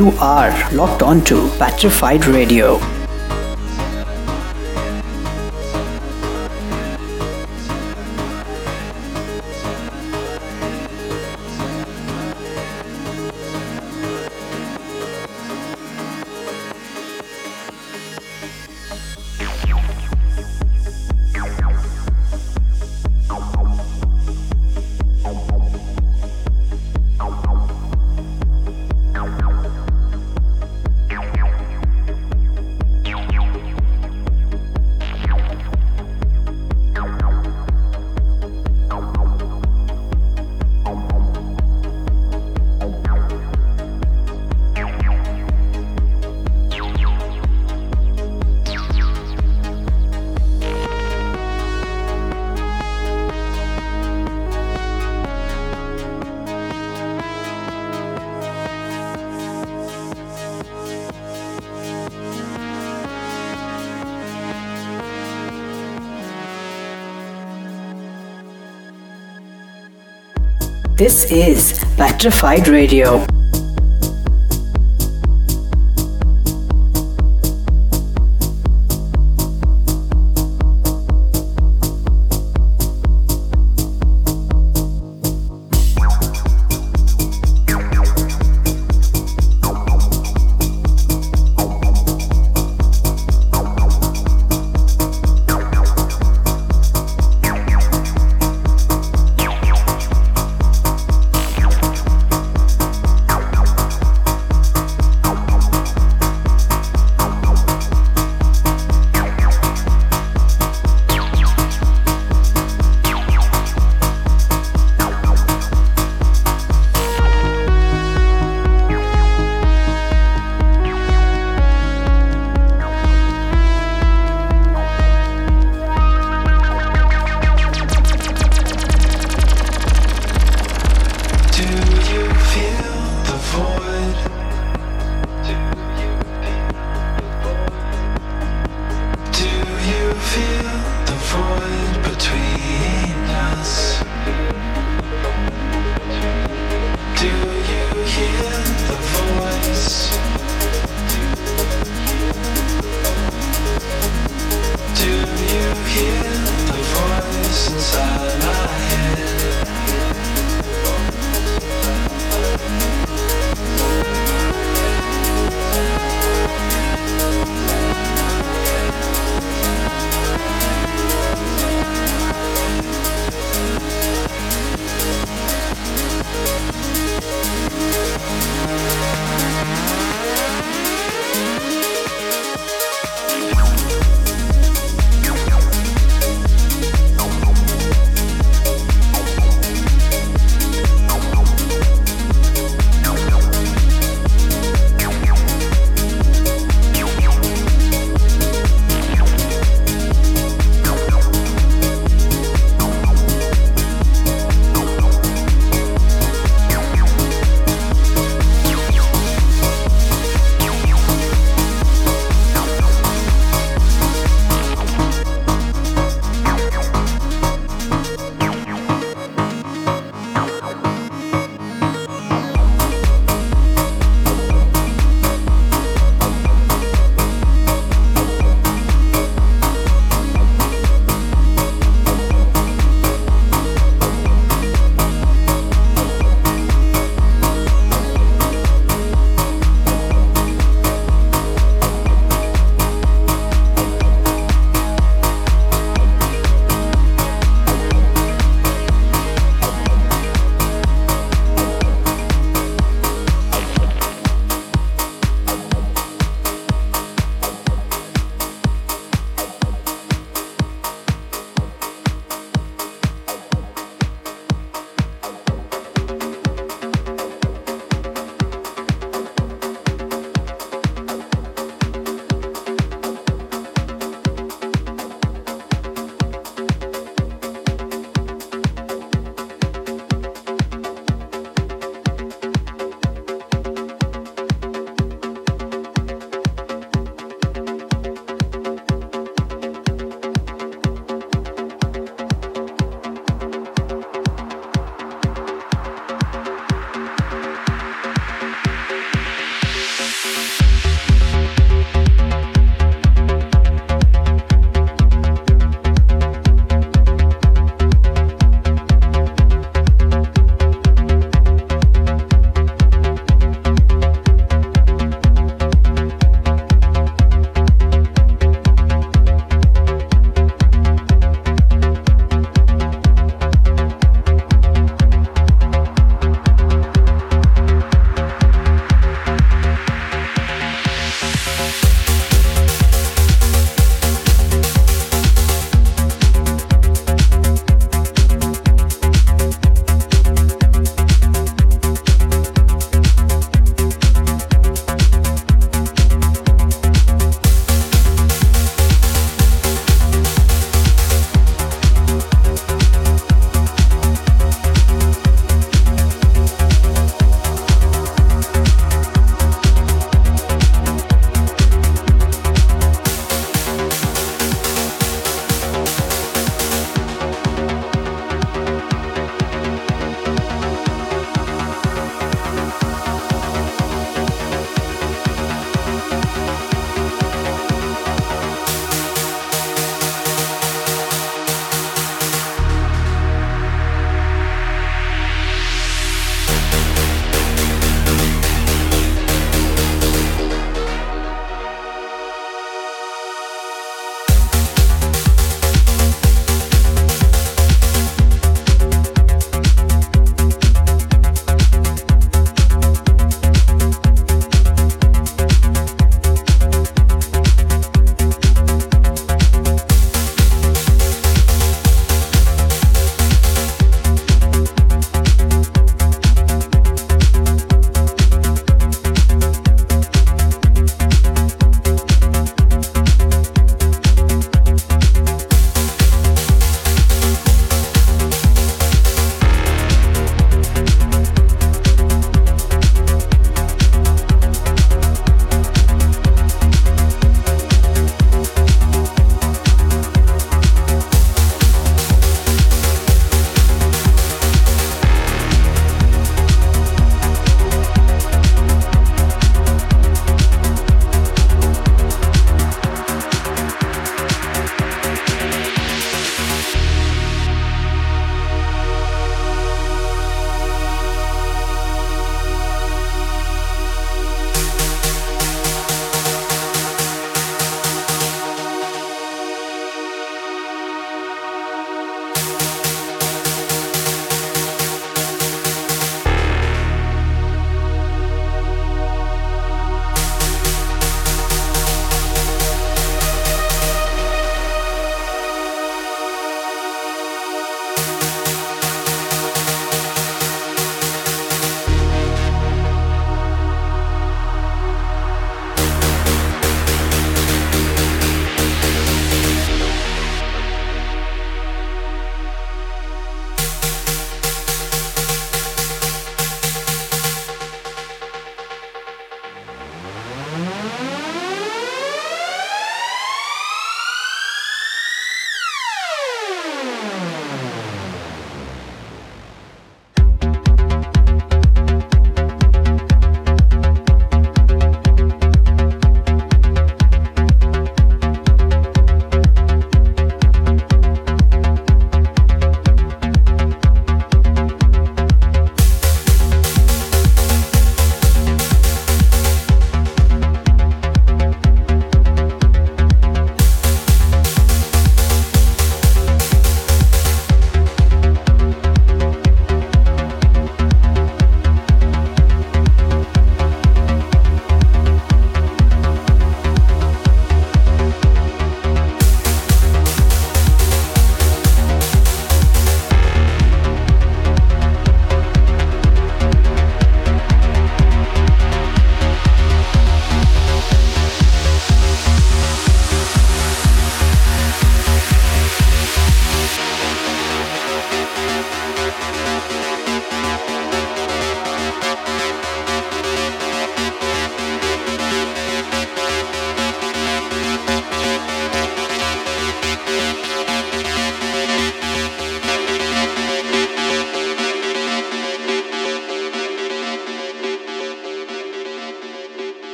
You are locked onto Petrified Radio. This is Petrified Radio.